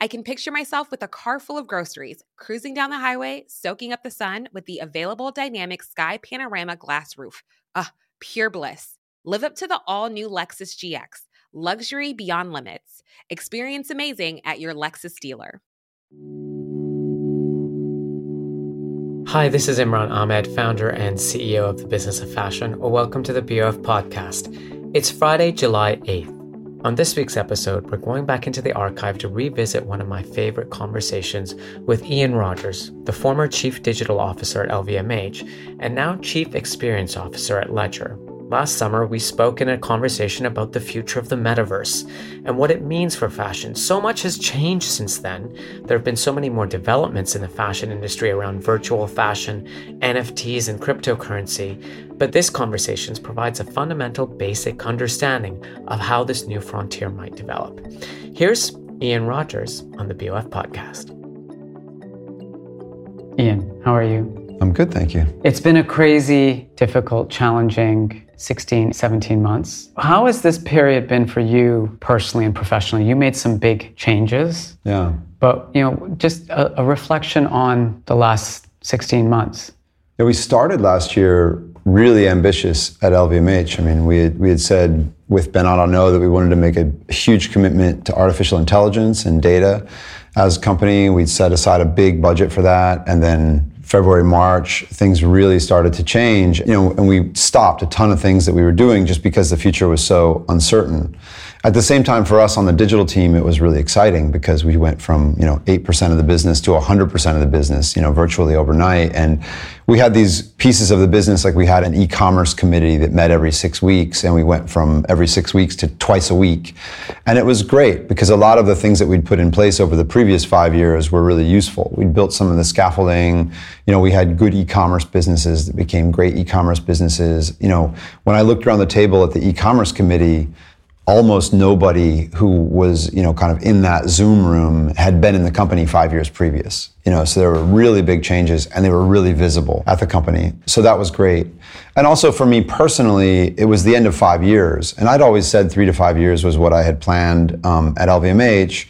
I can picture myself with a car full of groceries, cruising down the highway, soaking up the sun with the available dynamic sky panorama glass roof. Ah, pure bliss. Live up to the all new Lexus GX, luxury beyond limits. Experience amazing at your Lexus dealer. Hi, this is Imran Ahmed, founder and CEO of the Business of Fashion. Or welcome to the BOF podcast. It's Friday, July 8th. On this week's episode, we're going back into the archive to revisit one of my favorite conversations with Ian Rogers, the former Chief Digital Officer at LVMH and now Chief Experience Officer at Ledger. Last summer, we spoke in a conversation about the future of the metaverse and what it means for fashion. So much has changed since then. There have been so many more developments in the fashion industry around virtual fashion, NFTs, and cryptocurrency. But this conversation provides a fundamental, basic understanding of how this new frontier might develop. Here's Ian Rogers on the BOF podcast. Ian, how are you? I'm good, thank you. It's been a crazy, difficult, challenging 16, 17 months. How has this period been for you personally and professionally? You made some big changes. Yeah. But, you know, just a, a reflection on the last 16 months. Yeah, we started last year really ambitious at LVMH. I mean, we had, we had said with Bernard Arnault that we wanted to make a huge commitment to artificial intelligence and data as a company. We'd set aside a big budget for that. And then February, March, things really started to change. You know, and we stopped a ton of things that we were doing just because the future was so uncertain. At the same time, for us on the digital team, it was really exciting because we went from you know eight percent of the business to hundred percent of the business, you know, virtually overnight. And we had these pieces of the business, like we had an e-commerce committee that met every six weeks, and we went from every six weeks to twice a week, and it was great because a lot of the things that we'd put in place over the previous five years were really useful. We'd built some of the scaffolding. You know, we had good e-commerce businesses that became great e-commerce businesses. You know, when I looked around the table at the e-commerce committee almost nobody who was, you know, kind of in that Zoom room had been in the company five years previous. You know, so there were really big changes and they were really visible at the company. So that was great. And also for me personally, it was the end of five years. And I'd always said three to five years was what I had planned um, at LVMH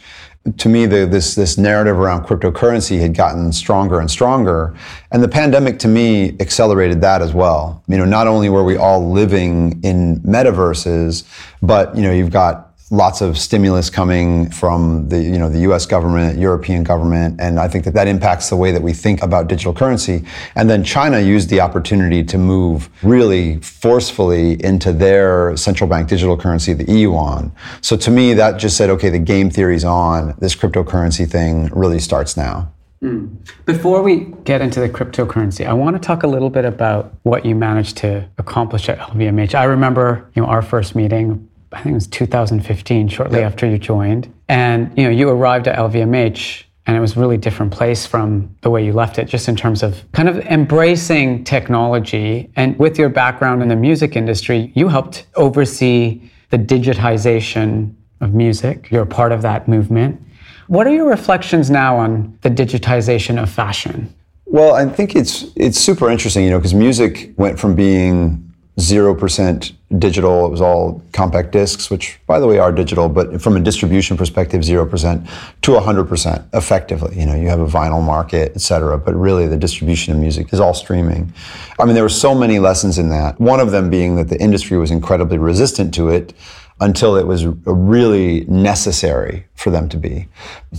to me, the, this this narrative around cryptocurrency had gotten stronger and stronger, and the pandemic to me accelerated that as well. You know, not only were we all living in metaverses, but you know, you've got lots of stimulus coming from the you know the U.S. government, European government, and I think that that impacts the way that we think about digital currency. And then China used the opportunity to move really forcefully into their central bank digital currency, the yuan. So to me, that just said, okay, the game theory's on. This cryptocurrency thing really starts now. Mm. Before we get into the cryptocurrency, I want to talk a little bit about what you managed to accomplish at LVMH. I remember, you know, our first meeting I think it was 2015, shortly yep. after you joined. And you know, you arrived at LVMH and it was a really different place from the way you left it, just in terms of kind of embracing technology. And with your background in the music industry, you helped oversee the digitization of music. You're a part of that movement. What are your reflections now on the digitization of fashion? Well, I think it's it's super interesting, you know, because music went from being 0% digital. It was all compact discs, which, by the way, are digital, but from a distribution perspective, 0% to 100% effectively. You know, you have a vinyl market, et cetera, but really the distribution of music is all streaming. I mean, there were so many lessons in that. One of them being that the industry was incredibly resistant to it until it was really necessary for them to be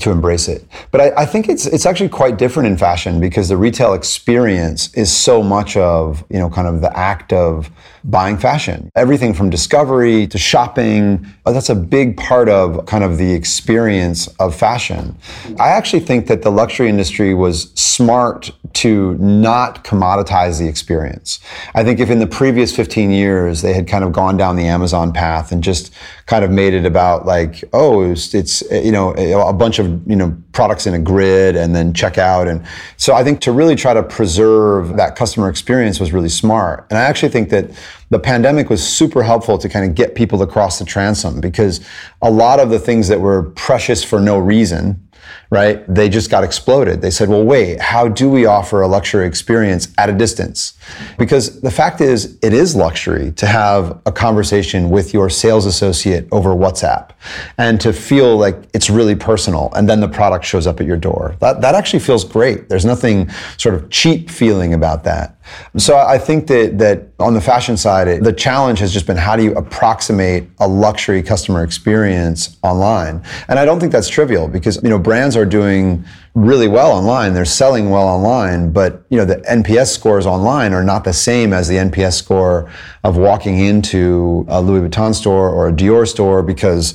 to embrace it. But I, I, think it's it's actually quite different in fashion because the retail experience is so much of you know kind of the act of buying fashion. Everything from discovery to shopping, uh, that's a big part of kind of the experience of fashion. I actually think that the luxury industry was smart to not commoditize the experience. I think if in the previous 15 years they had kind of gone down the Amazon path and just kind of made it about like, oh, it's, it's Eh, you know, eh, a bunch of, you know, products in a grid and then check out. And so I think to really try to preserve that customer experience was really smart. And I actually think that the pandemic was super helpful to kind of get people across the transom because a lot of the things that were precious for no reason right? They just got exploded. They said, well, wait, how do we offer a luxury experience at a distance? Because the fact is, it is luxury to have a conversation with your sales associate over WhatsApp and to feel like it's really personal and then the product shows up at your door. That, that actually feels great. There's nothing sort of cheap feeling about that. So I think that that on the fashion side, it, the challenge has just been how do you approximate a luxury customer experience online? And I don't think that's trivial because you know brands are doing really well online. They're selling well online, but you know the NPS scores online are not the same as the NPS score of walking into a Louis Vuitton store or a Dior store because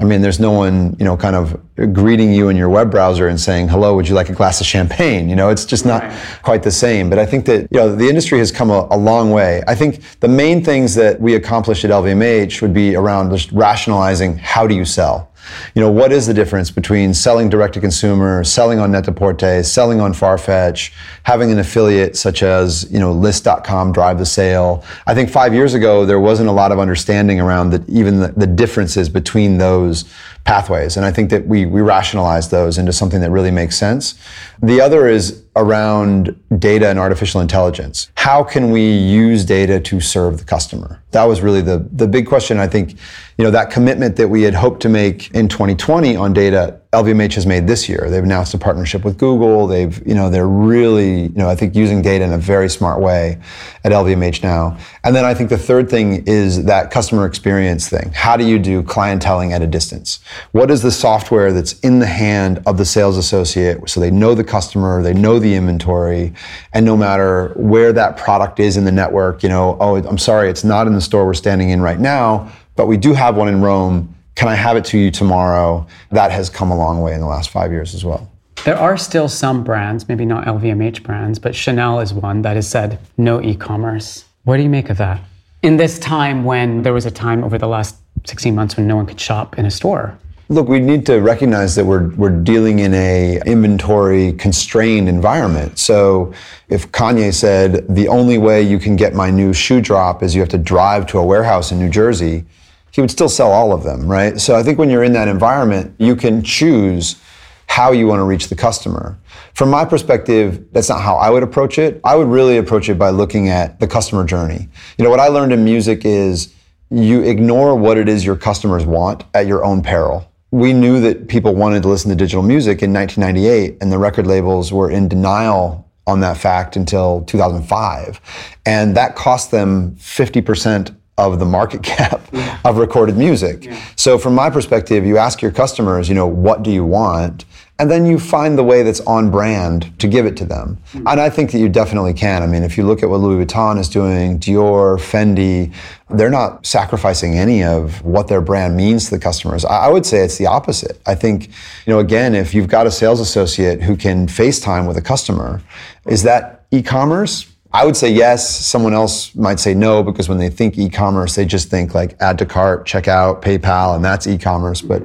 I mean, there's no one, you know, kind of greeting you in your web browser and saying, hello, would you like a glass of champagne? You know, it's just not quite the same. But I think that, you know, the industry has come a, a, long way. I think the main things that we accomplished at LVMH would be around just rationalizing how do you sell? You know, what is the difference between selling direct to consumer, selling on Net-a-Porter, selling on Farfetch, having an affiliate such as, you know, Lyst.com drive the sale? I think five years ago, there wasn't a lot of understanding around the, even the, the differences between those pathways. And I think that we, we rationalize those into something that really makes sense. The other is around data and artificial intelligence. How can we use data to serve the customer? That was really the, the big question. I think, you know, that commitment that we had hoped to make in 2020 on data, LVMH has made this year. They've announced a partnership with Google. They've, you know, they're really, you know, I think using data in a very smart way at LVMH now. And then I think the third thing is that customer experience thing. How do you do clienteling at a distance? What is the software that's in the hand of the sales associate so they know the customer, they know the inventory, and no matter where that product is in the network, you know, oh, I'm sorry, it's not in the store we're standing in right now, but we do have one in Rome. Can I have it to you tomorrow? That has come a long way in the last five years as well. There are still some brands, maybe not LVMH brands, but Chanel is one that has said no e commerce. What do you make of that? In this time when there was a time over the last 16 months when no one could shop in a store, Look, we need to recognize that we're, we're dealing in a inventory constrained environment. So if Kanye said the only way you can get my new shoe drop is you have to drive to a warehouse in New Jersey, he would still sell all of them, right? So I think when you're in that environment, you can choose how you want to reach the customer. From my perspective, that's not how I would approach it. I would really approach it by looking at the customer journey. You know, what I learned in music is you ignore what it is your customers want at your own peril we knew that people wanted to listen to digital music in 1998, and the record labels were in denial on that fact until 2005. And that cost them 50% of the market cap yeah. of recorded music. Yeah. So from my perspective, you ask your customers, you know, what do you want? And then you find the way that's on brand to give it to them. Mm-hmm. And I think that you definitely can. I mean, if you look at what Louis Vuitton is doing, Dior, Fendi, they're not sacrificing any of what their brand means to the customers. I would say it's the opposite. I think, you know, again, if you've got a sales associate who can FaceTime with a customer, is that e-commerce? I would say yes. Someone else might say no because when they think e-commerce, they just think like add to cart, checkout, PayPal, and that's e-commerce. But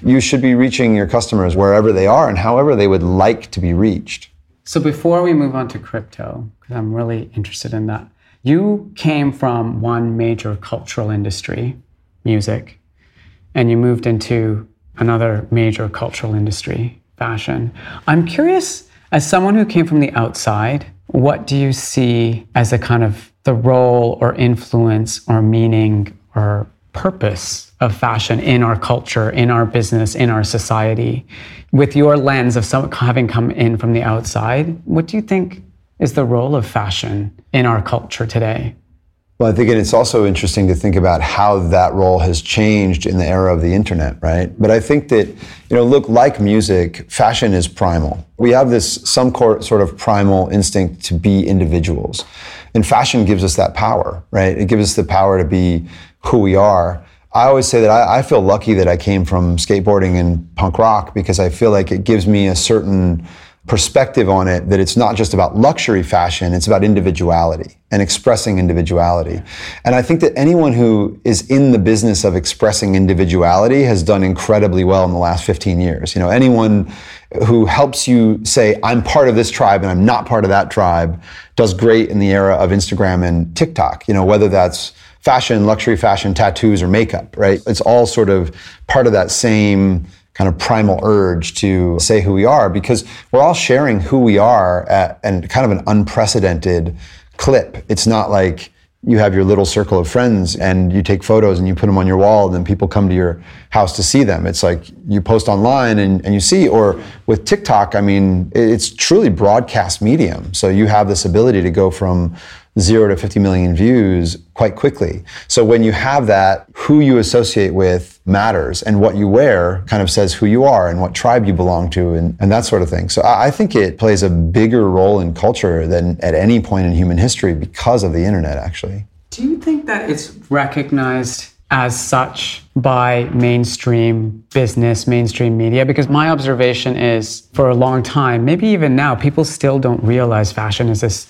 you should be reaching your customers wherever they are and however they would like to be reached. So before we move on to crypto, because I'm really interested in that, you came from one major cultural industry, music, and you moved into another major cultural industry, fashion. I'm curious, as someone who came from the outside, what do you see as a kind of the role or influence or meaning or purpose of fashion in our culture, in our business, in our society? With your lens of some, having come in from the outside, what do you think is the role of fashion in our culture today? Well, I think and it's also interesting to think about how that role has changed in the era of the internet, right? But I think that, you know, look, like music, fashion is primal. We have this some sort of primal instinct to be individuals. And fashion gives us that power, right? It gives us the power to be who we are. I always say that I, I, feel lucky that I came from skateboarding and punk rock because I feel like it gives me a certain perspective on it that it's not just about luxury fashion, it's about individuality and expressing individuality. And I think that anyone who is in the business of expressing individuality has done incredibly well in the last 15 years. You know, anyone who helps you say, I'm part of this tribe and I'm not part of that tribe does great in the era of Instagram and TikTok. You know, whether that's fashion, luxury fashion, tattoos, or makeup, right? It's all sort of part of that same kind of primal urge to say who we are because we're all sharing who we are at and kind of an unprecedented clip. It's not like you have your little circle of friends and you take photos and you put them on your wall and then people come to your house to see them. It's like you post online and, and you see, or with TikTok, I mean, it's truly broadcast medium. So you have this ability to go from zero to 50 million views quite quickly. So when you have that, who you associate with matters and what you wear kind of says who you are and what tribe you belong to and, and that sort of thing. So I, I think it plays a bigger role in culture than at any point in human history because of the internet, actually. Do you think that it's recognized as such by mainstream business, mainstream media? Because my observation is for a long time, maybe even now, people still don't realize fashion is this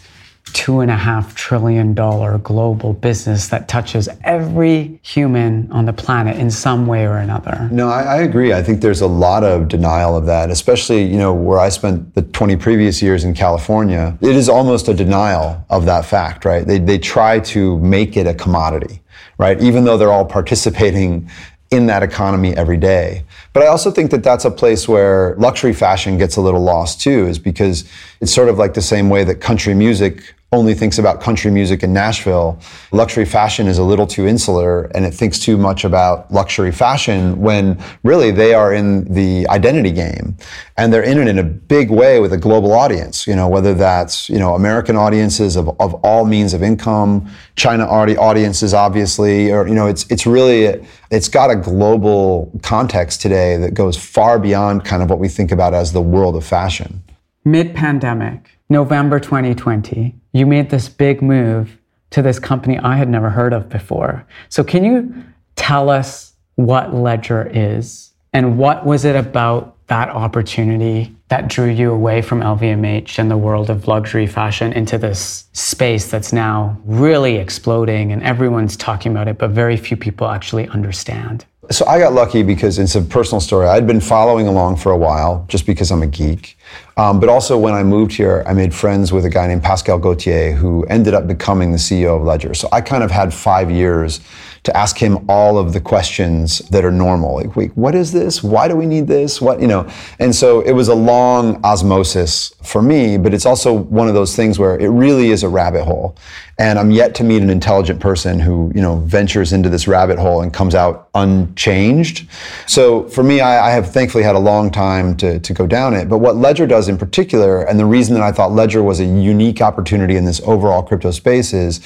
two and a half trillion dollar global business that touches every human on the planet in some way or another. No, I, I, agree. I think there's a lot of denial of that, especially, you know, where I spent the 20 previous years in California. It is almost a denial of that fact, right? They, they try to make it a commodity, right? Even though they're all participating in that economy every day. But I also think that that's a place where luxury fashion gets a little lost too, is because it's sort of like the same way that country music only thinks about country music in Nashville. Luxury fashion is a little too insular and it thinks too much about luxury fashion when really they are in the identity game and they're in it in a big way with a global audience, you know, whether that's, you know, American audiences of, of all means of income, China audiences, obviously, or, you know, it's, it's really, it's got a global context today that goes far beyond kind of what we think about as the world of fashion. Mid pandemic, November 2020, you made this big move to this company I had never heard of before. So, can you tell us what Ledger is and what was it about that opportunity that drew you away from LVMH and the world of luxury fashion into this space that's now really exploding and everyone's talking about it, but very few people actually understand? So I got lucky because it's a personal story. I'd been following along for a while just because I'm a geek. Um, but also when I moved here, I made friends with a guy named Pascal Gauthier who ended up becoming the CEO of Ledger. So I kind of had five years to ask him all of the questions that are normal. Like, wait, what is this? Why do we need this? What, you know? And so it was a long osmosis for me, but it's also one of those things where it really is a rabbit hole. And I'm yet to meet an intelligent person who, you know, ventures into this rabbit hole and comes out unchanged. So for me, I, I have thankfully had a long time to, to go down it. But what Ledger does in particular, and the reason that I thought Ledger was a unique opportunity in this overall crypto space is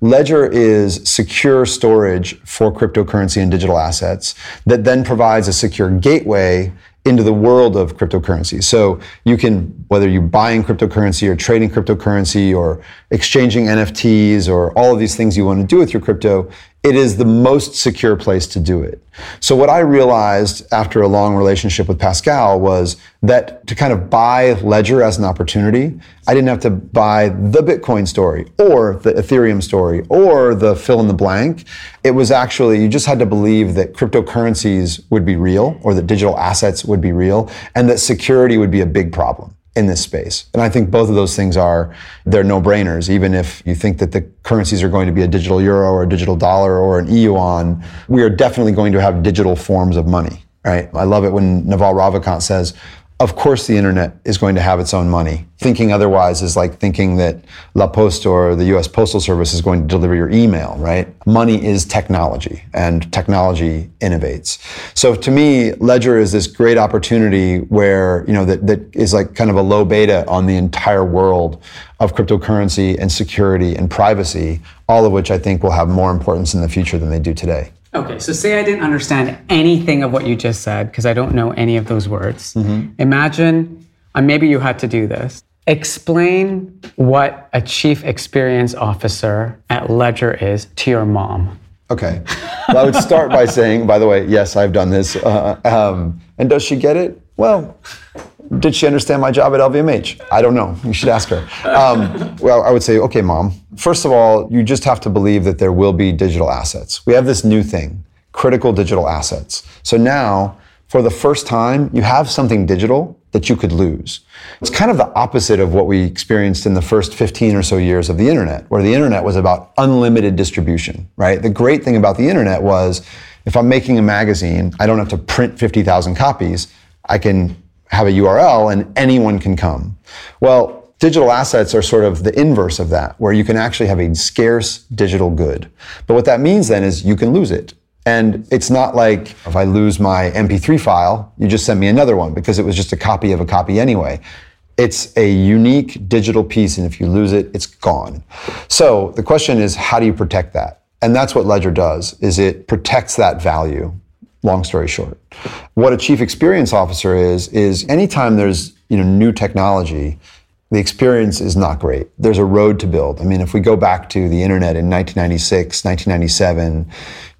Ledger is secure storage for cryptocurrency and digital assets that then provides a secure gateway into the world of cryptocurrency. So you can, whether you're buying cryptocurrency or trading cryptocurrency or exchanging NFTs or all of these things you want to do with your crypto, it is the most secure place to do it. So what I realized after a long relationship with Pascal was that to kind of buy Ledger as an opportunity, I didn't have to buy the Bitcoin story or the Ethereum story or the fill in the blank. It was actually, you just had to believe that cryptocurrencies would be real or that digital assets would be real and that security would be a big problem in this space. And I think both of those things are, they're no-brainers. Even if you think that the currencies are going to be a digital euro or a digital dollar or an yuan, we are definitely going to have digital forms of money, right? I love it when Naval Ravikant says, of course the internet is going to have its own money. Thinking otherwise is like thinking that La Poste or the US Postal Service is going to deliver your email, right? Money is technology and technology innovates. So to me, Ledger is this great opportunity where, you know, that, that is like kind of a low beta on the entire world of cryptocurrency and security and privacy, all of which I think will have more importance in the future than they do today. Okay, so say I didn't understand anything of what you just said because I don't know any of those words. Mm-hmm. Imagine, uh, maybe you had to do this. Explain what a chief experience officer at Ledger is to your mom. Okay. Well, I would start by saying, by the way, yes, I've done this. Uh, um, and does she get it? Well, did she understand my job at LVMH? I don't know. You should ask her. Um, well, I would say, okay, mom, first of all, you just have to believe that there will be digital assets. We have this new thing critical digital assets. So now, for the first time, you have something digital that you could lose. It's kind of the opposite of what we experienced in the first 15 or so years of the internet, where the internet was about unlimited distribution, right? The great thing about the internet was if I'm making a magazine, I don't have to print 50,000 copies. I can have a URL and anyone can come. Well, digital assets are sort of the inverse of that, where you can actually have a scarce digital good. But what that means then is you can lose it. And it's not like if I lose my MP3 file, you just send me another one because it was just a copy of a copy anyway. It's a unique digital piece, and if you lose it, it's gone. So the question is, how do you protect that? And that's what Ledger does, is it protects that value. Long story short. What a chief experience officer is, is anytime there's you know, new technology, the experience is not great. There's a road to build. I mean, if we go back to the internet in 1996, 1997,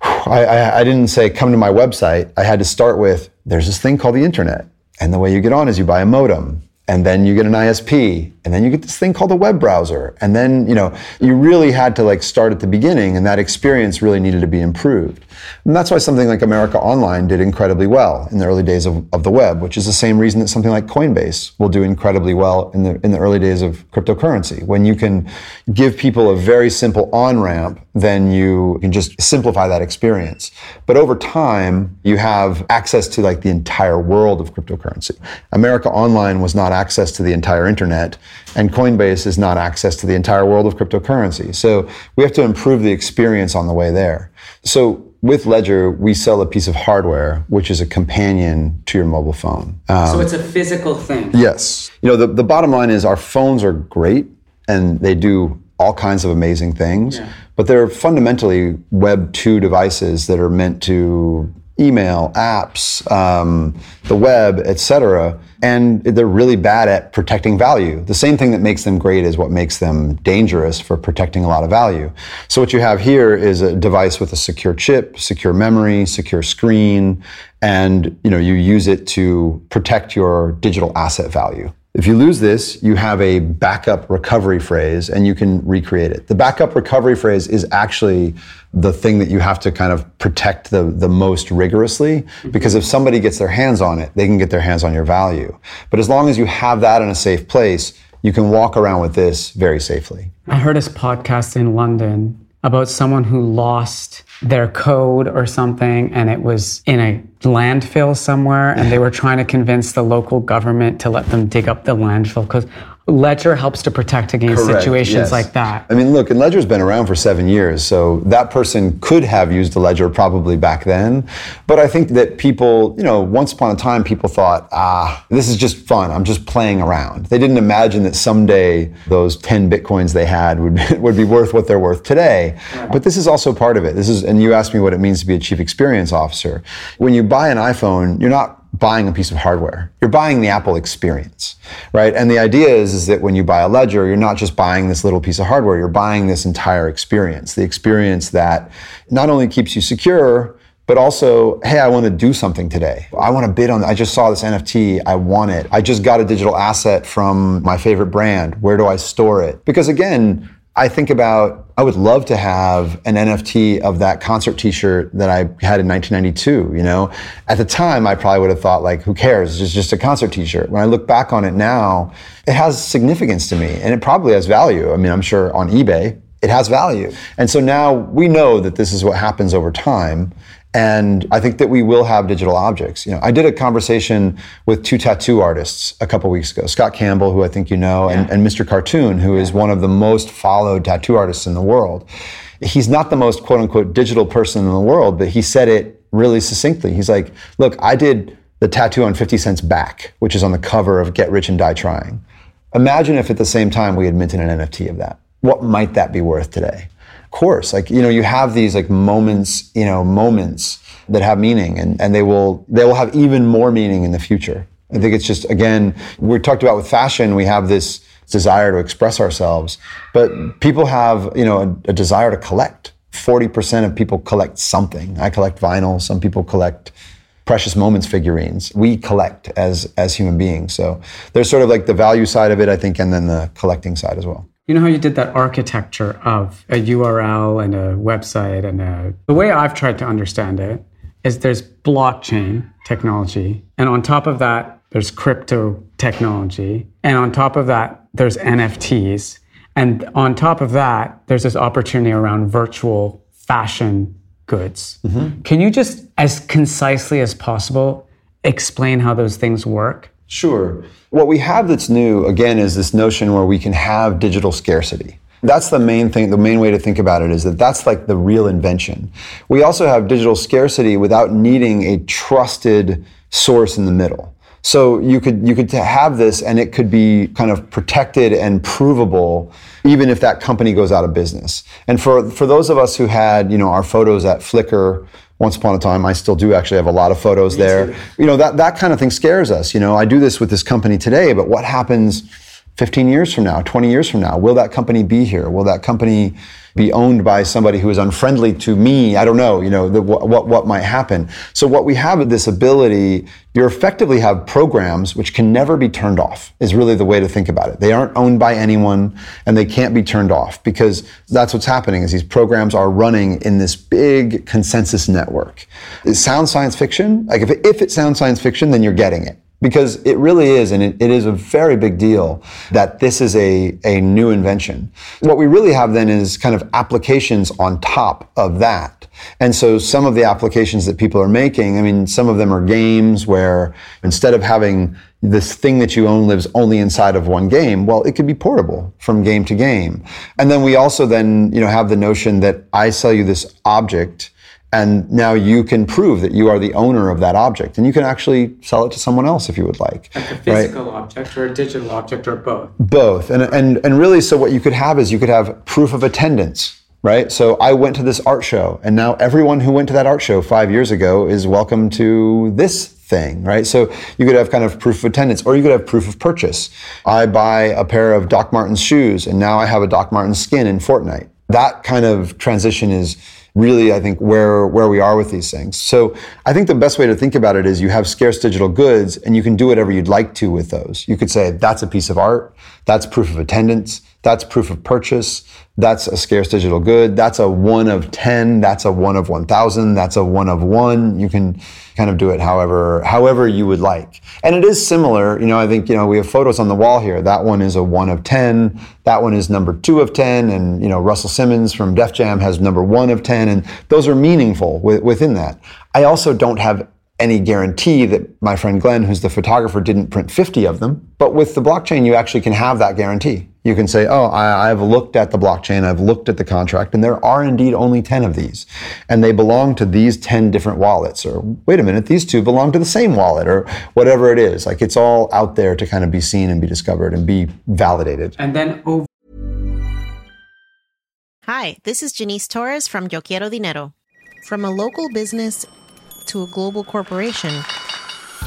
I, I, I, didn't say, come to my website. I had to start with, there's this thing called the internet. And the way you get on is you buy a modem and then you get an ISP, and then you get this thing called a web browser. And then, you know, you really had to like start at the beginning, and that experience really needed to be improved. And that's why something like America Online did incredibly well in the early days of, of the web, which is the same reason that something like Coinbase will do incredibly well in the, in the early days of cryptocurrency. When you can give people a very simple on ramp, then you can just simplify that experience. But over time, you have access to like the entire world of cryptocurrency. America Online was not access to the entire internet, and Coinbase is not access to the entire world of cryptocurrency. So we have to improve the experience on the way there. So with Ledger, we sell a piece of hardware, which is a companion to your mobile phone. Um, so it's a physical thing. Yes. You know, the, the bottom line is our phones are great and they do all kinds of amazing things, yeah. but they're fundamentally Web 2 devices that are meant to email, apps, um, the web, etc. And they're really bad at protecting value. The same thing that makes them great is what makes them dangerous for protecting a lot of value. So what you have here is a device with a secure chip, secure memory, secure screen, and you know you use it to protect your digital asset value. If you lose this, you have a backup recovery phrase and you can recreate it. The backup recovery phrase is actually the thing that you have to kind of protect the, the most rigorously mm-hmm. because if somebody gets their hands on it, they can get their hands on your value. But as long as you have that in a safe place, you can walk around with this very safely. I heard this podcast in London about someone who lost their code or something and it was in a landfill somewhere and they were trying to convince the local government to let them dig up the landfill because Ledger helps to protect against Correct, situations yes. like that. I mean, look, and Ledger's been around for seven years, so that person could have used a Ledger probably back then. But I think that people, you know, once upon a time, people thought, ah, this is just fun. I'm just playing around. They didn't imagine that someday those 10 bitcoins they had would, would be worth what they're worth today. But this is also part of it. This is, and you asked me what it means to be a chief experience officer. When you buy an iPhone, you're not buying a piece of hardware. You're buying the Apple experience, right? And the idea is, is that when you buy a ledger, you're not just buying this little piece of hardware, you're buying this entire experience. The experience that not only keeps you secure, but also, hey, I want to do something today. I want to bid on, I just saw this NFT, I want it. I just got a digital asset from my favorite brand. Where do I store it? Because again, I think about, I would love to have an NFT of that concert t-shirt that I had in 1992, you know? At the time, I probably would have thought like, who cares? It's just a concert t-shirt. When I look back on it now, it has significance to me and it probably has value. I mean, I'm sure on eBay, it has value. And so now we know that this is what happens over time. And I think that we will have digital objects. You know, I did a conversation with two tattoo artists a couple weeks ago, Scott Campbell, who I think you know, yeah. and, and, Mr. Cartoon, who is one of the most followed tattoo artists in the world. He's not the most quote unquote digital person in the world, but he said it really succinctly. He's like, look, I did the tattoo on 50 Cent's back, which is on the cover of Get Rich and Die Trying. Imagine if at the same time we had minted an NFT of that. What might that be worth today? Course like you know you have these like moments you know moments that have meaning and, and they will they will have even more meaning in the future i think it's just again we talked about with fashion we have this desire to express ourselves. But people have, you know, a, a desire to collect. 40% of people collect something. I collect vinyl. Some people collect precious moments figurines. We collect as as human beings. So there's sort of like the value side of it, I think, and then the collecting side as well. You know how you did that architecture of a URL and a website and a, the way I've tried to understand it is there's blockchain technology and on top of that there's crypto technology and on top of that there's NFTs and on top of that there's this opportunity around virtual fashion goods. Mm-hmm. Can you just as concisely as possible explain how those things work? Sure. What we have that's new, again, is this notion where we can have digital scarcity. That's the main thing, the main way to think about it is that that's like the real invention. We also have digital scarcity without needing a trusted source in the middle. So you could you could have this and it could be kind of protected and provable even if that company goes out of business. And for for those of us who had, you know, our photos at Flickr once upon a time. I still do actually have a lot of photos Me there. Too. You know, that, that kind of thing scares us. You know, I do this with this company today, but what happens 15 years from now, 20 years from now? Will that company be here? Will that company be owned by somebody who is unfriendly to me? I don't know, you know, the, what, what, might happen. So what we have is this ability, you effectively have programs which can never be turned off is really the way to think about it. They aren't owned by anyone and they can't be turned off because that's what's happening is these programs are running in this big consensus network. It sounds science fiction. Like if if it sounds science fiction, then you're getting it because it really is, and it, it is a very big deal that this is a, a new invention. What we really have then is kind of applications on top of that. And so some of the applications that people are making, I mean, some of them are games where instead of having this thing that you own lives only inside of one game, well, it could be portable from game to game. And then we also then, you know, have the notion that I sell you this object and now you can prove that you are the owner of that object and you can actually sell it to someone else if you would like like a physical right? object or a digital object or both both and, and and really so what you could have is you could have proof of attendance right so i went to this art show and now everyone who went to that art show five years ago is welcome to this thing, right? So you could have kind of proof of attendance, or you could have proof of purchase. I buy a pair of Doc Martens shoes, and now I have a Doc Martens skin in Fortnite. That kind of transition is really, I think, where, where we are with these things. So I think the best way to think about it is you have scarce digital goods and you can do whatever you'd like to with those. You could say, that's a piece of art. That's proof of attendance. That's proof of purchase. That's a scarce digital good. That's a one of 10. That's a one of 1,000. That's a one of one. You can kind of do it however, however you would like. And it is similar. You know, I think, you know, we have photos on the wall here. That one is a one of 10. That one is number two of 10. And, you know, Russell Simmons from Def Jam has number one of 10. And those are meaningful within that. I also don't have any guarantee that my friend Glenn, who's the photographer, didn't print 50 of them. But with the blockchain, you actually can have that guarantee. You can say, oh, I, have looked at the blockchain, I've looked at the contract, and there are indeed only 10 of these. And they belong to these 10 different wallets. Or wait a minute, these two belong to the same wallet, or whatever it is. Like it's all out there to kind of be seen and be discovered and be validated. And then over. Hi, this is Janice Torres from Yo Quiero Dinero. From a local business to a global corporation,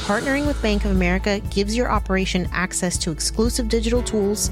partnering with Bank of America gives your operation access to exclusive digital tools,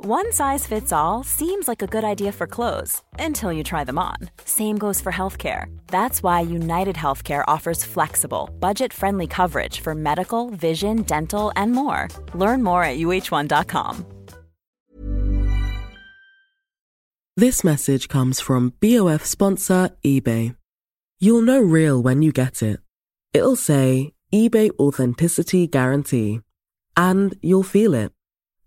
One size fits all seems like a good idea for clothes until you try them on. Same goes for healthcare. That's why United Healthcare offers flexible, budget friendly coverage for medical, vision, dental, and more. Learn more at uh1.com. This message comes from BOF sponsor eBay. You'll know real when you get it. It'll say eBay Authenticity Guarantee, and you'll feel it.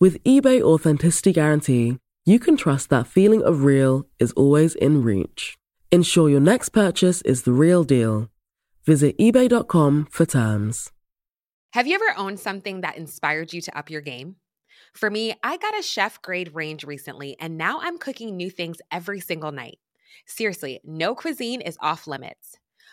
With eBay Authenticity Guarantee, you can trust that feeling of real is always in reach. Ensure your next purchase is the real deal. Visit eBay.com for terms. Have you ever owned something that inspired you to up your game? For me, I got a chef grade range recently, and now I'm cooking new things every single night. Seriously, no cuisine is off limits.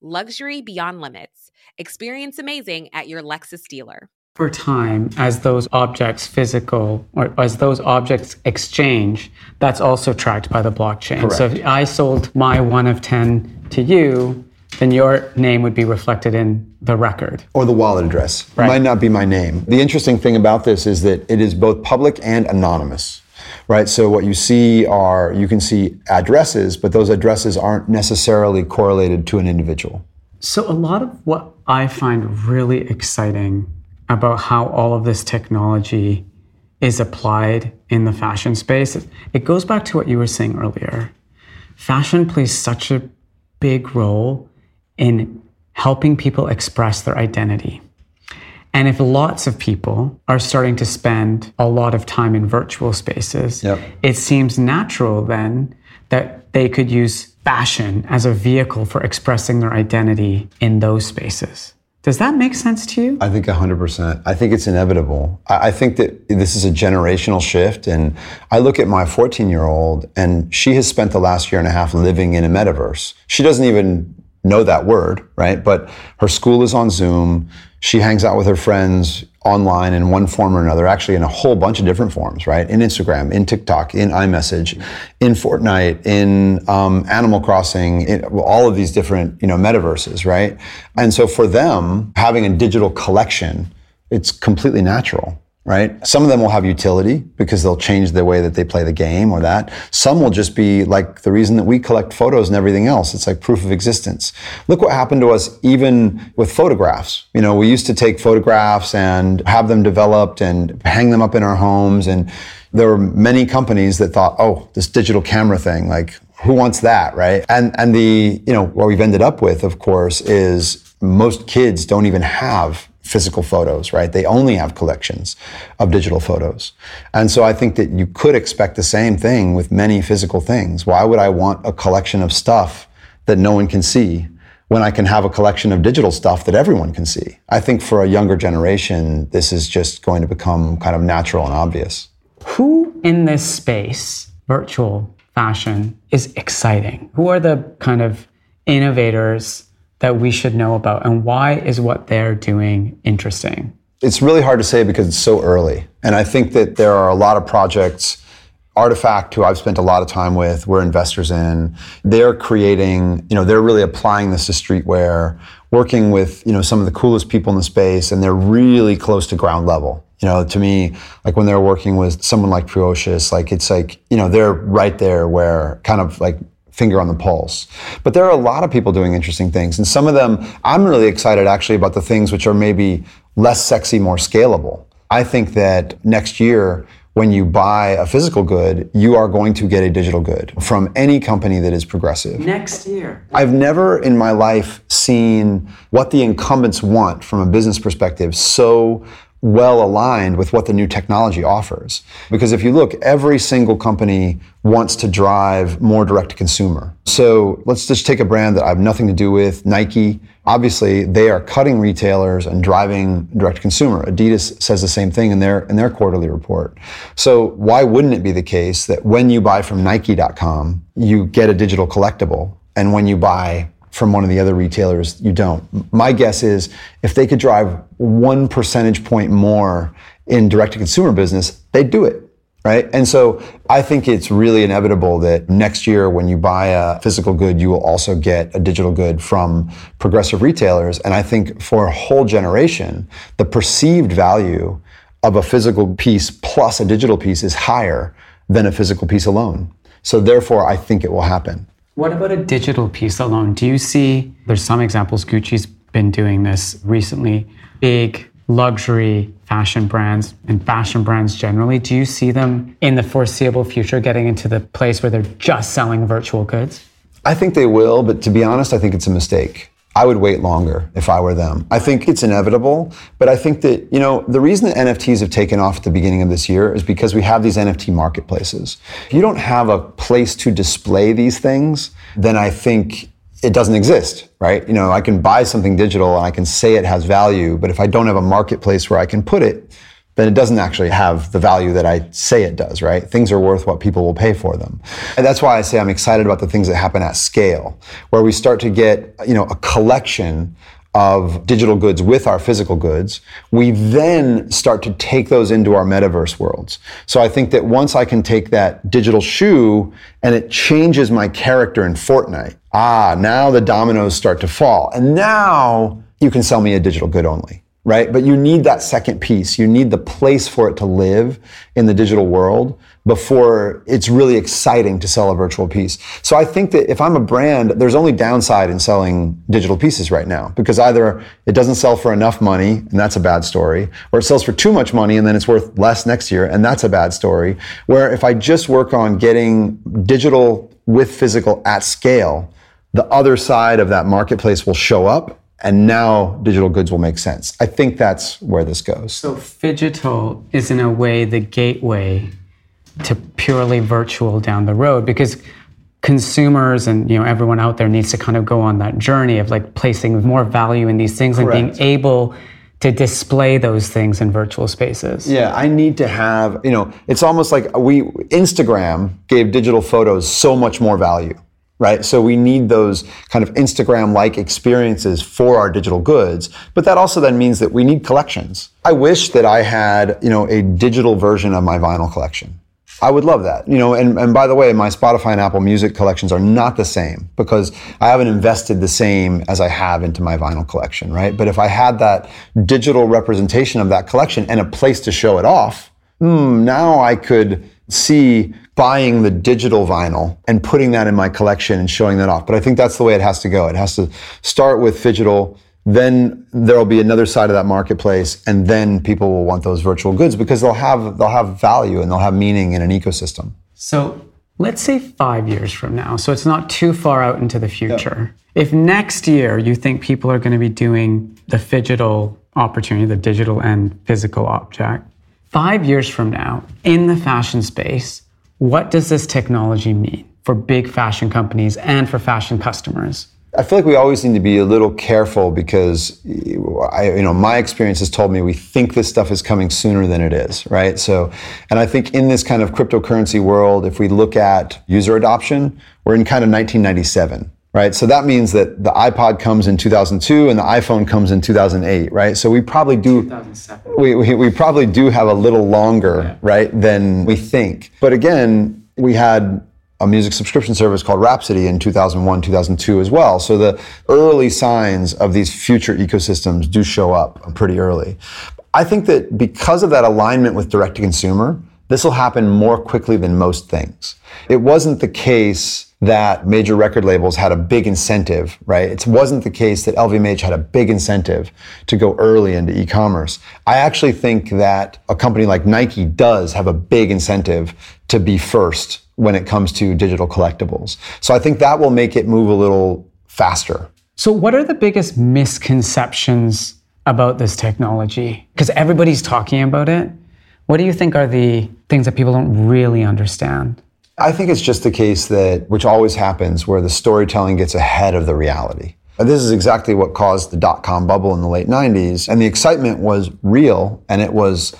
luxury beyond limits. Experience amazing at your Lexus dealer. Over time, as those objects physical or as those objects exchange, that's also tracked by the blockchain. Correct. So if I sold my one of 10 to you, then your name would be reflected in the record. or the wallet address. Right. It might not be my name. The interesting thing about this is that it is both public and anonymous. Right? So what you see are you can see addresses, but those addresses aren't necessarily correlated to an individual. So, a lot of what I find really exciting about how all of this technology is applied in the fashion space, it goes back to what you were saying earlier. Fashion plays such a big role in helping people express their identity. And if lots of people are starting to spend a lot of time in virtual spaces, Yep. it seems natural then that they could use fashion as a vehicle for expressing their identity in those spaces. Does that make sense to you? I think 100%. I think it's inevitable. I I think that this is a generational shift. And I look at my 14 year old, and she has spent the last year and a half living in a metaverse. She doesn't even know that word, right? But her school is on Zoom. She hangs out with her friends online in one form or another, actually in a whole bunch of different forms, right? In Instagram, in TikTok, in iMessage, in Fortnite, in um, Animal Crossing, in all of these different, you know, metaverses, right? And so for them, having a digital collection, it's completely natural, right? Some of them will have utility because they'll change the way that they play the game or that. Some will just be like the reason that we collect photos and everything else. It's like proof of existence. Look what happened to us even with photographs. You know, we used to take photographs and have them developed and hang them up in our homes. And there were many companies that thought, oh, this digital camera thing, like who wants that, right? And, and the, you know, what we've ended up with, of course, is most kids don't even have physical photos, right? They only have collections of digital photos. And so I think that you could expect the same thing with many physical things. Why would I want a collection of stuff that no one can see when I can have a collection of digital stuff that everyone can see? I think for a younger generation, this is just going to become kind of natural and obvious. Who in this space, virtual fashion, is exciting? Who are the kind of innovators that we should know about, and why is what they're doing interesting? It's really hard to say because it's so early. And I think that there are a lot of projects. RTFKT, who I've spent a lot of time with, we're investors in. They're creating, you know, they're really applying this to streetwear, working with, you know, some of the coolest people in the space, and they're really close to ground level. You know, to me, like when they're working with someone like Precious, like it's like, you know, they're right there where kind of like finger on the pulse. But there are a lot of people doing interesting things. And some of them, I'm really excited actually about the things which are maybe less sexy, more scalable. I think that next year, when you buy a physical good, you are going to get a digital good from any company that is progressive. Next year. I've never in my life seen what the incumbents want from a business perspective so well aligned with what the new technology offers. Because if you look, every single company wants to drive more direct to consumer. So let's just take a brand that I have nothing to do with, Nike, obviously they are cutting retailers and driving direct to consumer. Adidas says the same thing in their in their quarterly report. So why wouldn't it be the case that when you buy from nike.com, you get a digital collectible and when you buy from one of the other retailers, you don't. My guess is if they could drive 1 percentage point more in direct to consumer business, they'd do it right? And so I think it's really inevitable that next year when you buy a physical good, you will also get a digital good from progressive retailers. And I think for a whole generation, the perceived value of a physical piece plus a digital piece is higher than a physical piece alone. So therefore, I think it will happen. What about a digital piece alone? Do you see, there's some examples, Gucci's been doing this recently, big luxury fashion brands and fashion brands generally, do you see them in the foreseeable future getting into the place where they're just selling virtual goods? I think they will, but to be honest, I think it's a mistake. I would wait longer if I were them. I think it's inevitable, but I think that, you know, the reason that NFTs have taken off at the beginning of this year is because we have these NFT marketplaces. If you don't have a place to display these things, then I think it doesn't exist, right? You know, I can buy something digital and I can say it has value, but if I don't have a marketplace where I can put it, then it doesn't actually have the value that I say it does, right? Things are worth what people will pay for them. And that's why I say I'm excited about the things that happen at scale, where we start to get, you know, a collection of digital goods with our physical goods, we then start to take those into our metaverse worlds. So I think that once I can take that digital shoe and it changes my character in Fortnite, ah, now the dominoes start to fall. And now you can sell me a digital good only right? But you need that second piece. You need the place for it to live in the digital world before it's really exciting to sell a virtual piece. So I think that if I'm a brand, there's only downside in selling digital pieces right now because either it doesn't sell for enough money and that's a bad story, or it sells for too much money and then it's worth less next year and that's a bad story. Where if I just work on getting digital with physical at scale, the other side of that marketplace will show up and now digital goods will make sense. I think that's where this goes. So digital is in a way the gateway to purely virtual down the road because consumers and you know everyone out there needs to kind of go on that journey of like placing more value in these things Correct. and being able to display those things in virtual spaces. Yeah, I need to have, you know, it's almost like we Instagram gave digital photos so much more value right? So we need those kind of Instagram-like experiences for our digital goods, but that also then means that we need collections. I wish that I had, you know, a digital version of my vinyl collection. I would love that. You know, and, and by the way, my Spotify and Apple Music collections are not the same because I haven't invested the same as I have into my vinyl collection, right? But if I had that digital representation of that collection and a place to show it off, hmm, now I could see buying the digital vinyl and putting that in my collection and showing that off. But I think that's the way it has to go. It has to start with digital then there'll be another side of that marketplace and then people will want those virtual goods because they'll have they'll have value and they'll have meaning in an ecosystem so let's say five years from now so it's not too far out into the future if next year you think people are going to be doing the phygital opportunity the digital and physical object five years from now in the fashion space what does this technology mean for big fashion companies and for fashion customers I feel like we always need to be a little careful because, I, you know, my experience has told me we think this stuff is coming sooner than it is, right? So, and I think in this kind of cryptocurrency world, if we look at user adoption, we're in kind of 1997, right? So that means that the iPod comes in 2002 and the iPhone comes in 2008, right? So we probably do, we, we, we, probably do have a little longer, yeah. right, than we think. But again, we had a music subscription service called Rhapsody in 2001, 2002 as well. So the early signs of these future ecosystems do show up pretty early. I think that because of that alignment with direct to consumer, this will happen more quickly than most things. It wasn't the case that major record labels had a big incentive, right? It wasn't the case that LVMH had a big incentive to go early into e-commerce. I actually think that a company like Nike does have a big incentive to be first when it comes to digital collectibles. So I think that will make it move a little faster. So, what are the biggest misconceptions about this technology? Because everybody's talking about it. What do you think are the things that people don't really understand? I think it's just the case that, which always happens, where the storytelling gets ahead of the reality. This is exactly what caused the dot com bubble in the late 90s. And the excitement was real and it was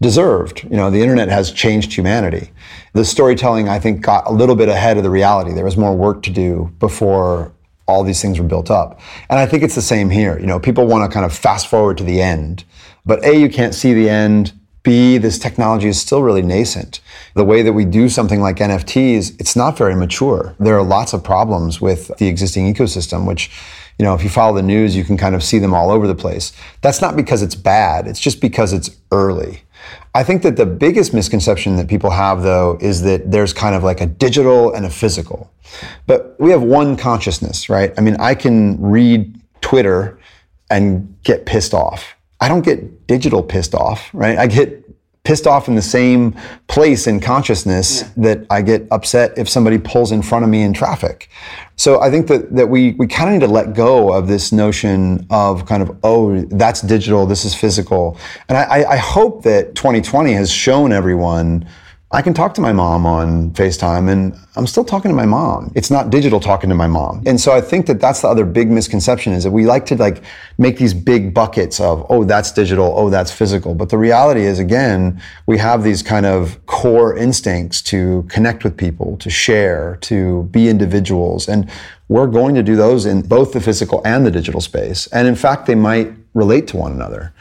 deserved. You know, the internet has changed humanity. The storytelling, I think, got a little bit ahead of the reality. There was more work to do before all these things were built up. And I think it's the same here. You know, people want to kind of fast forward to the end. But A, you can't see the end. B, this technology is still really nascent. The way that we do something like NFTs, it's not very mature. There are lots of problems with the existing ecosystem, which, you know, if you follow the news, you can kind of see them all over the place. That's not because it's bad, it's just because it's early. I think that the biggest misconception that people have, though, is that there's kind of like a digital and a physical. But we have one consciousness, right? I mean, I can read Twitter and get pissed off. I don't get digital pissed off, right? I get pissed off in the same place in consciousness yeah. that I get upset if somebody pulls in front of me in traffic. So I think that, that we, we kind of need to let go of this notion of kind of, oh, that's digital, this is physical. And I, I hope that 2020 has shown everyone I can talk to my mom on FaceTime and I'm still talking to my mom. It's not digital talking to my mom. And so I think that that's the other big misconception is that we like to like make these big buckets of, oh, that's digital, oh, that's physical. But the reality is, again, we have these kind of core instincts to connect with people, to share, to be individuals. And we're going to do those in both the physical and the digital space. And in fact, they might relate to one another.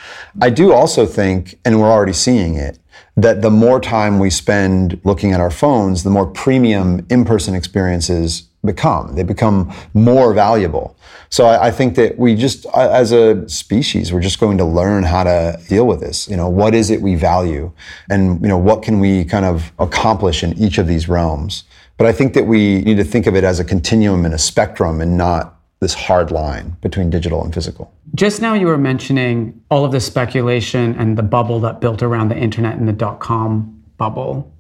I do also think, and we're already seeing it, that the more time we spend looking at our phones, the more premium in person experiences become. They become more valuable. So I, I, think that we just, as a species, we're just going to learn how to deal with this. You know, what is it we value? And, you know, what can we kind of accomplish in each of these realms? But I think that we need to think of it as a continuum and a spectrum and not this hard line between digital and physical. Just now, you were mentioning all of the speculation and the bubble that built around the internet and the dot com bubble.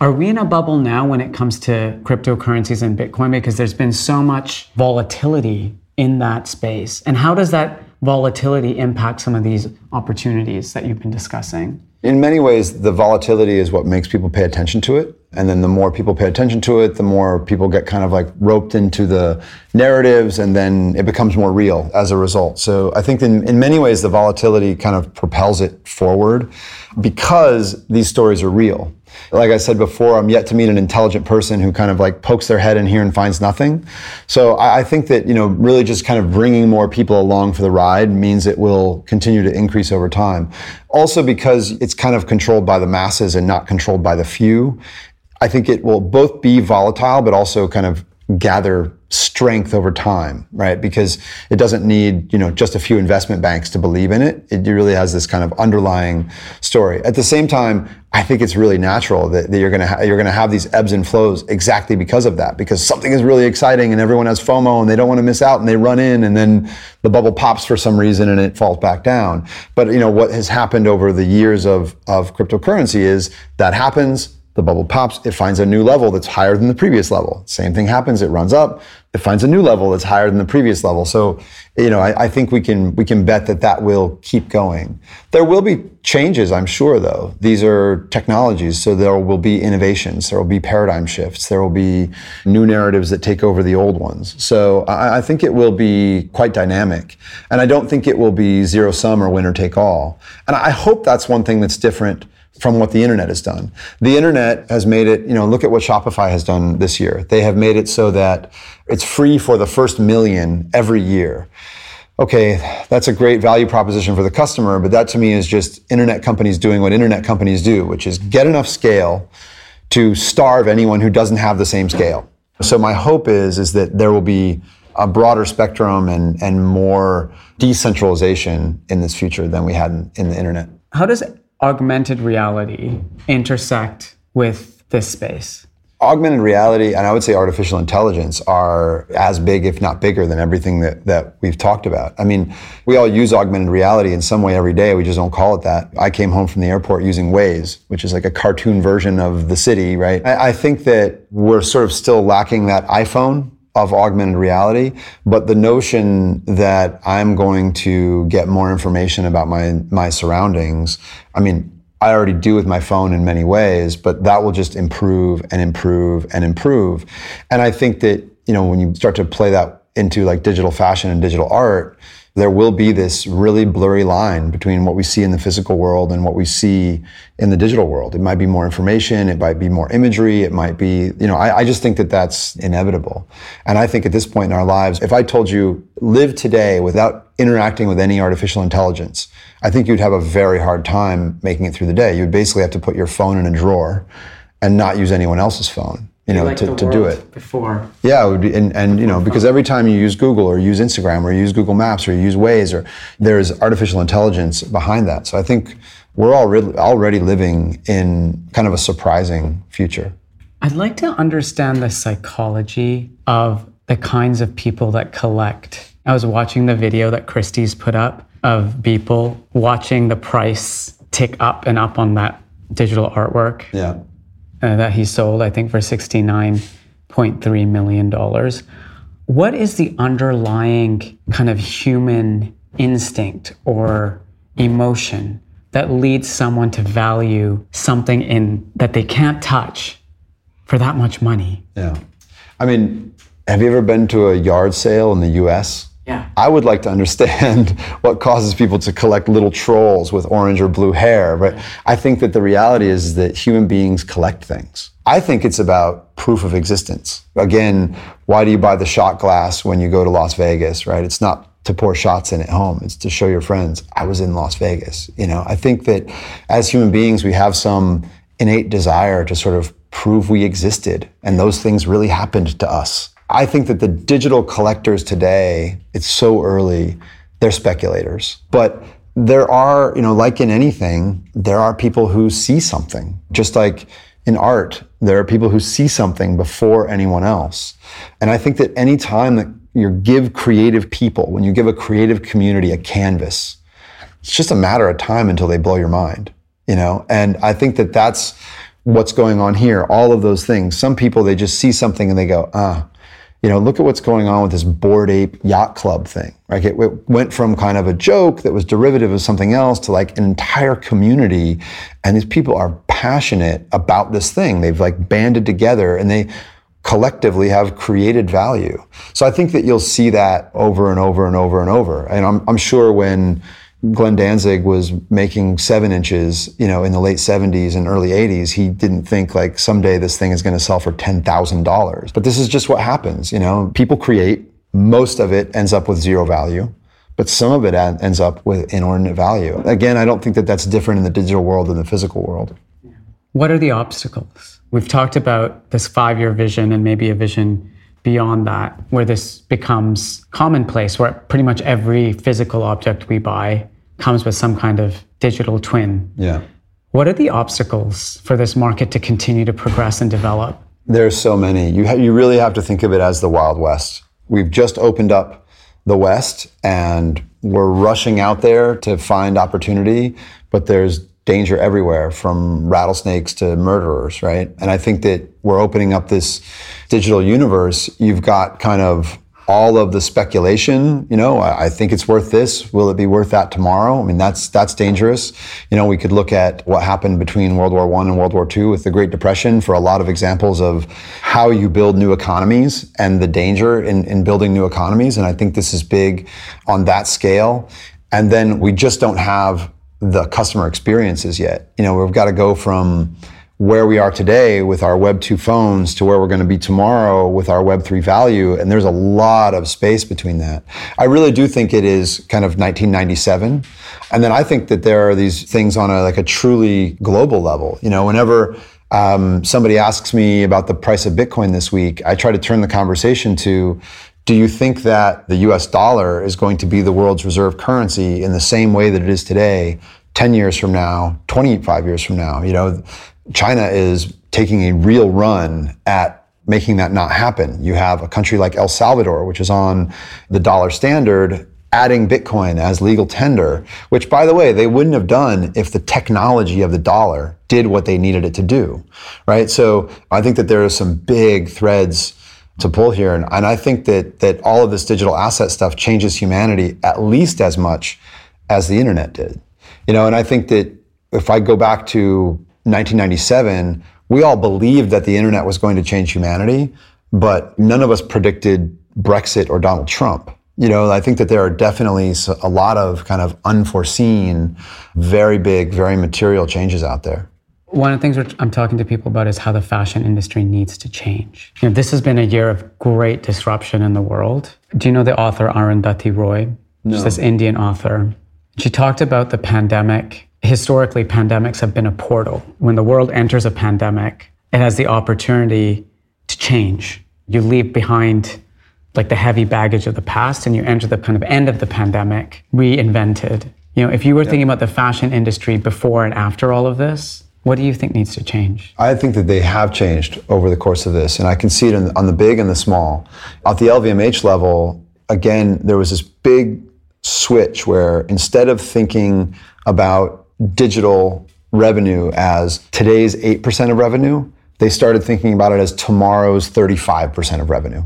Are we in a bubble now when it comes to cryptocurrencies and Bitcoin? Because there's been so much volatility in that space. And how does that volatility impact some of these opportunities that you've been discussing? In many ways, the volatility is what makes people pay attention to it. And then the more people pay attention to it, the more people get kind of like roped into the narratives and then it becomes more real as a result. So I think in, in many ways, the volatility kind of propels it forward because these stories are real. Like I said before, I'm yet to meet an intelligent person who kind of like pokes their head in here and finds nothing. So I, I think that, you know, really just kind of bringing more people along for the ride means it will continue to increase over time. Also because it's kind of controlled by the masses and not controlled by the few. I think it will both be volatile, but also kind of gather strength over time, right? Because it doesn't need, you know, just a few investment banks to believe in it. It really has this kind of underlying story. At the same time, I think it's really natural that, that you're going to ha- you're to have these ebbs and flows exactly because of that. Because something is really exciting and everyone has FOMO and they don't want to miss out and they run in and then the bubble pops for some reason and it falls back down. But you know what has happened over the years of of cryptocurrency is that happens the bubble pops, it finds a new level that's higher than the previous level. Same thing happens, it runs up, it finds a new level that's higher than the previous level. So, you know, I, I, think we can we can bet that that will keep going. There will be changes, I'm sure, though. These are technologies, so there will be innovations, there will be paradigm shifts, there will be new narratives that take over the old ones. So, I, I think it will be quite dynamic, and I don't think it will be zero sum or winner take all. And I hope that's one thing that's different from what the internet has done. The internet has made it, you know, look at what Shopify has done this year. They have made it so that it's free for the first million every year. Okay, that's a great value proposition for the customer, but that to me is just internet companies doing what internet companies do, which is get enough scale to starve anyone who doesn't have the same scale. So my hope is is that there will be a broader spectrum and, and more decentralization in this future than we had in, in the internet. How does augmented reality intersect with this space? Augmented reality and I would say artificial intelligence are as big, if not bigger, than everything that, that we've talked about. I mean, we all use augmented reality in some way every day. We just don't call it that. I came home from the airport using Waze, which is like a cartoon version of the city, right? I, I think that we're sort of still lacking that iPhone of augmented reality, but the notion that I'm going to get more information about my my surroundings, I mean, I already do with my phone in many ways, but that will just improve and improve and improve. And I think that, you know, when you start to play that into like digital fashion and digital art, there will be this really blurry line between what we see in the physical world and what we see in the digital world. It might be more information, it might be more imagery, it might be, you know, I, I, just think that that's inevitable. And I think at this point in our lives, if I told you live today without interacting with any artificial intelligence, I think you'd have a very hard time making it through the day. You'd basically have to put your phone in a drawer and not use anyone else's phone you know, like to, to do it before. Yeah, it would be, and, and you know, uh-huh. because every time you use Google or use Instagram or use Google Maps or use Waze, or there's artificial intelligence behind that. So I think we're already already living in kind of a surprising future. I'd like to understand the psychology of the kinds of people that collect. I was watching the video that Christie's put up of people watching the price tick up and up on that digital artwork. Yeah uh, that he sold, I think, for $69.3 million. What is the underlying kind of human instinct or emotion that leads someone to value something in that they can't touch for that much money? Yeah. I mean, have you ever been to a yard sale in the US? Yeah. I would like to understand what causes people to collect little trolls with orange or blue hair. But I think that the reality is that human beings collect things. I think it's about proof of existence. Again, why do you buy the shot glass when you go to Las Vegas, right? It's not to pour shots in at home. It's to show your friends, I was in Las Vegas. You know, I think that as human beings, we have some innate desire to sort of prove we existed. And those things really happened to us. I think that the digital collectors today, it's so early, they're speculators. But there are, you know, like in anything, there are people who see something. Just like in art, there are people who see something before anyone else. And I think that any time that you give creative people, when you give a creative community a canvas, it's just a matter of time until they blow your mind, you know? And I think that that's what's going on here. All of those things. Some people, they just see something and they go, ah, you know, look at what's going on with this Bored Ape Yacht Club thing, right? It, it, went from kind of a joke that was derivative of something else to like an entire community. And these people are passionate about this thing. They've like banded together and they collectively have created value. So I think that you'll see that over and over and over and over. And I'm, I'm sure when, Glenn Danzig was making seven inches, you know, in the late 70s and early 80s. He didn't think like someday this thing is going to sell for $10,000. But this is just what happens, you know. People create, most of it ends up with zero value, but some of it ends up with inordinate value. Again, I don't think that that's different in the digital world than the physical world. What are the obstacles? We've talked about this five year vision and maybe a vision beyond that, where this becomes commonplace, where pretty much every physical object we buy comes with some kind of digital twin. Yeah. What are the obstacles for this market to continue to progress and develop? There's so many. You, ha- you really have to think of it as the Wild West. We've just opened up the West and we're rushing out there to find opportunity, but there's danger everywhere from rattlesnakes to murderers, right? And I think that we're opening up this digital universe. You've got kind of all of the speculation, you know, I, I, think it's worth this. Will it be worth that tomorrow? I mean, that's that's dangerous. You know, we could look at what happened between World War One and World War Two with the Great Depression for a lot of examples of how you build new economies and the danger in, in building new economies. And I think this is big on that scale. And then we just don't have the customer experiences yet. You know, we've got to go from where we are today with our Web 2 phones to where we're going to be tomorrow with our Web 3 value. And there's a lot of space between that. I really do think it is kind of 1997. And then I think that there are these things on a, like a truly global level. You know, whenever um, somebody asks me about the price of Bitcoin this week, I try to turn the conversation to, do you think that the US dollar is going to be the world's reserve currency in the same way that it is today 10 years from now, 25 years from now? You know, China is taking a real run at making that not happen. You have a country like El Salvador, which is on the dollar standard, adding Bitcoin as legal tender, which by the way, they wouldn't have done if the technology of the dollar did what they needed it to do, right? So I think that there are some big threads to pull here. And, and I think that, that all of this digital asset stuff changes humanity at least as much as the internet did. You know, and I think that if I go back to 1997, we all believed that the internet was going to change humanity, but none of us predicted Brexit or Donald Trump. You know, I think that there are definitely a lot of kind of unforeseen, very big, very material changes out there. One of the things I'm talking to people about is how the fashion industry needs to change. You know, this has been a year of great disruption in the world. Do you know the author Arundhati Roy? No. She's this Indian author. She talked about the pandemic. Historically, pandemics have been a portal. When the world enters a pandemic, it has the opportunity to change. You leave behind like the heavy baggage of the past and you enter the kind of end of the pandemic reinvented. You know, if you were thinking about the fashion industry before and after all of this, what do you think needs to change? I think that they have changed over the course of this, and I can see it in, on the big and the small. At the LVMH level, again, there was this big switch where instead of thinking about digital revenue as today's 8% of revenue, they started thinking about it as tomorrow's 35% of revenue.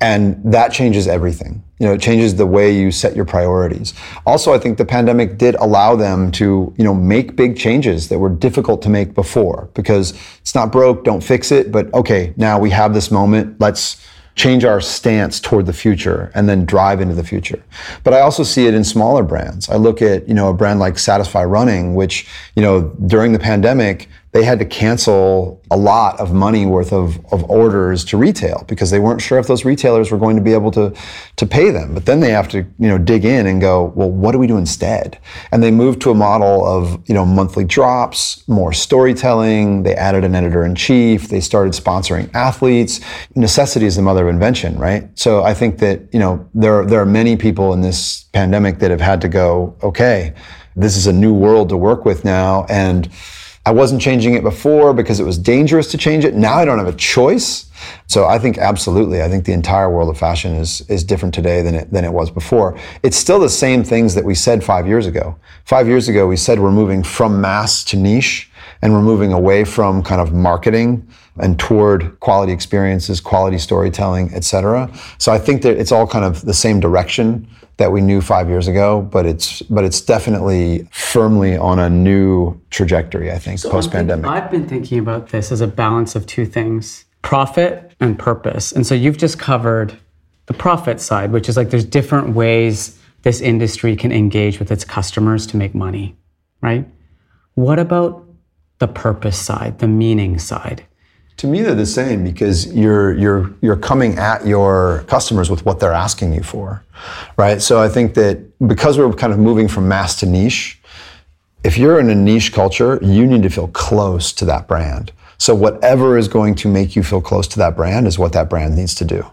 And that changes everything. You know, it changes the way you set your priorities. Also, I think the pandemic did allow them to, you know, make big changes that were difficult to make before because it's not broke, don't fix it. But okay, now we have this moment. Let's change our stance toward the future and then drive into the future. But I also see it in smaller brands. I look at, you know, a brand like Satisfy Running, which, you know, during the pandemic, they had to cancel a lot of money worth of, of orders to retail because they weren't sure if those retailers were going to be able to, to pay them. But then they have to, you know, dig in and go, well, what do we do instead? And they moved to a model of, you know, monthly drops, more storytelling. They added an editor in chief. They started sponsoring athletes. Necessity is the mother of invention, right? So I think that, you know, there, there are many people in this pandemic that have had to go, okay, this is a new world to work with now. And, I wasn't changing it before because it was dangerous to change it. Now I don't have a choice. So I think absolutely, I think the entire world of fashion is is different today than it than it was before. It's still the same things that we said five years ago. Five years ago, we said we're moving from mass to niche, and we're moving away from kind of marketing and toward quality experiences, quality storytelling, et cetera. So I think that it's all kind of the same direction that we knew five years ago, but it's but it's definitely firmly on a new trajectory. I think so post pandemic. I've been thinking about this as a balance of two things: profit and purpose. And so you've just covered the profit side, which is like there's different ways this industry can engage with its customers to make money, right? What about the purpose side, the meaning side? To me, they're the same because you're you're you're coming at your customers with what they're asking you for, right? So I think that because we're kind of moving from mass to niche, if you're in a niche culture, you need to feel close to that brand. So whatever is going to make you feel close to that brand is what that brand needs to do.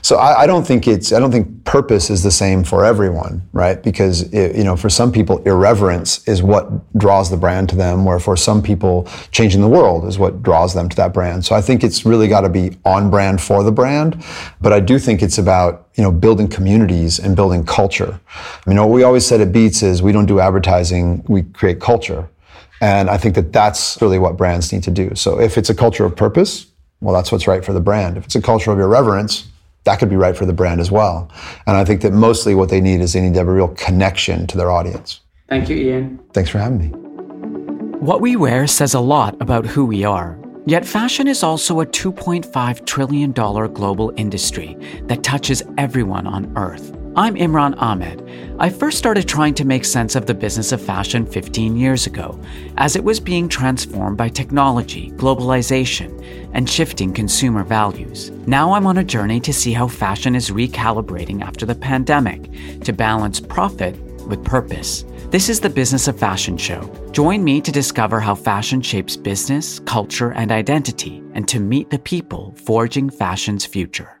So I, I don't think it's I don't think purpose is the same for everyone, right? Because it, you know, for some people, irreverence is what draws the brand to them, where for some people, changing the world is what draws them to that brand. So I think it's really got to be on brand for the brand, but I do think it's about you know building communities and building culture. I mean, what we always said at Beats is we don't do advertising, we create culture. And I think that that's really what brands need to do. So if it's a culture of purpose, well, that's what's right for the brand. If it's a culture of irreverence, that could be right for the brand as well. And I think that mostly what they need is they need to have a real connection to their audience. Thank you, Ian. Thanks for having me. What we wear says a lot about who we are. Yet fashion is also a $2.5 trillion global industry that touches everyone on Earth. I'm Imran Ahmed. I first started trying to make sense of the business of fashion 15 years ago, as it was being transformed by technology, globalization, and shifting consumer values. Now I'm on a journey to see how fashion is recalibrating after the pandemic to balance profit with purpose. This is the Business of Fashion show. Join me to discover how fashion shapes business, culture, and identity, and to meet the people forging fashion's future.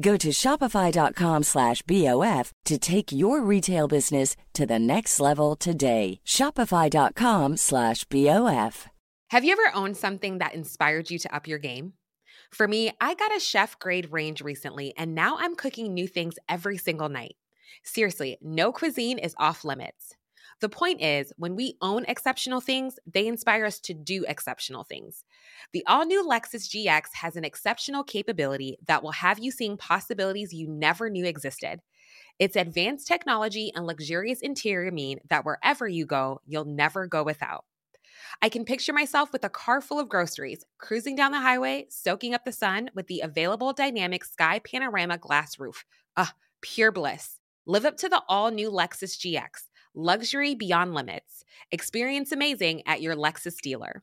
Go to shopify.com slash BOF to take your retail business to the next level today. Shopify.com slash BOF. Have you ever owned something that inspired you to up your game? For me, I got a chef grade range recently, and now I'm cooking new things every single night. Seriously, no cuisine is off limits. The point is, when we own exceptional things, they inspire us to do exceptional things. The all new Lexus GX has an exceptional capability that will have you seeing possibilities you never knew existed. Its advanced technology and luxurious interior mean that wherever you go, you'll never go without. I can picture myself with a car full of groceries, cruising down the highway, soaking up the sun with the available dynamic sky panorama glass roof. Ah, pure bliss. Live up to the all new Lexus GX. Luxury beyond limits. Experience amazing at your Lexus dealer.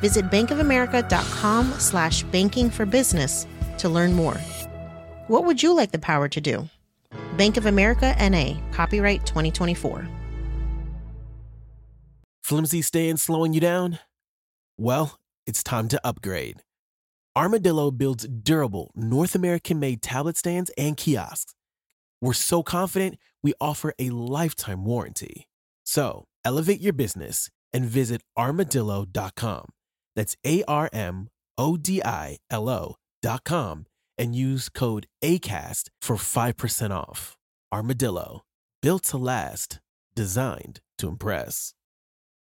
Visit bankofamerica.com slash banking for business to learn more. What would you like the power to do? Bank of America NA, copyright 2024. Flimsy stand slowing you down? Well, it's time to upgrade. Armodilo builds durable, North American made tablet stands and kiosks. We're so confident we offer a lifetime warranty. So elevate your business and visit armodilo.com. That's A R M O D I L O dot com and use code ACAST for 5% off. Armodilo, built to last, designed to impress.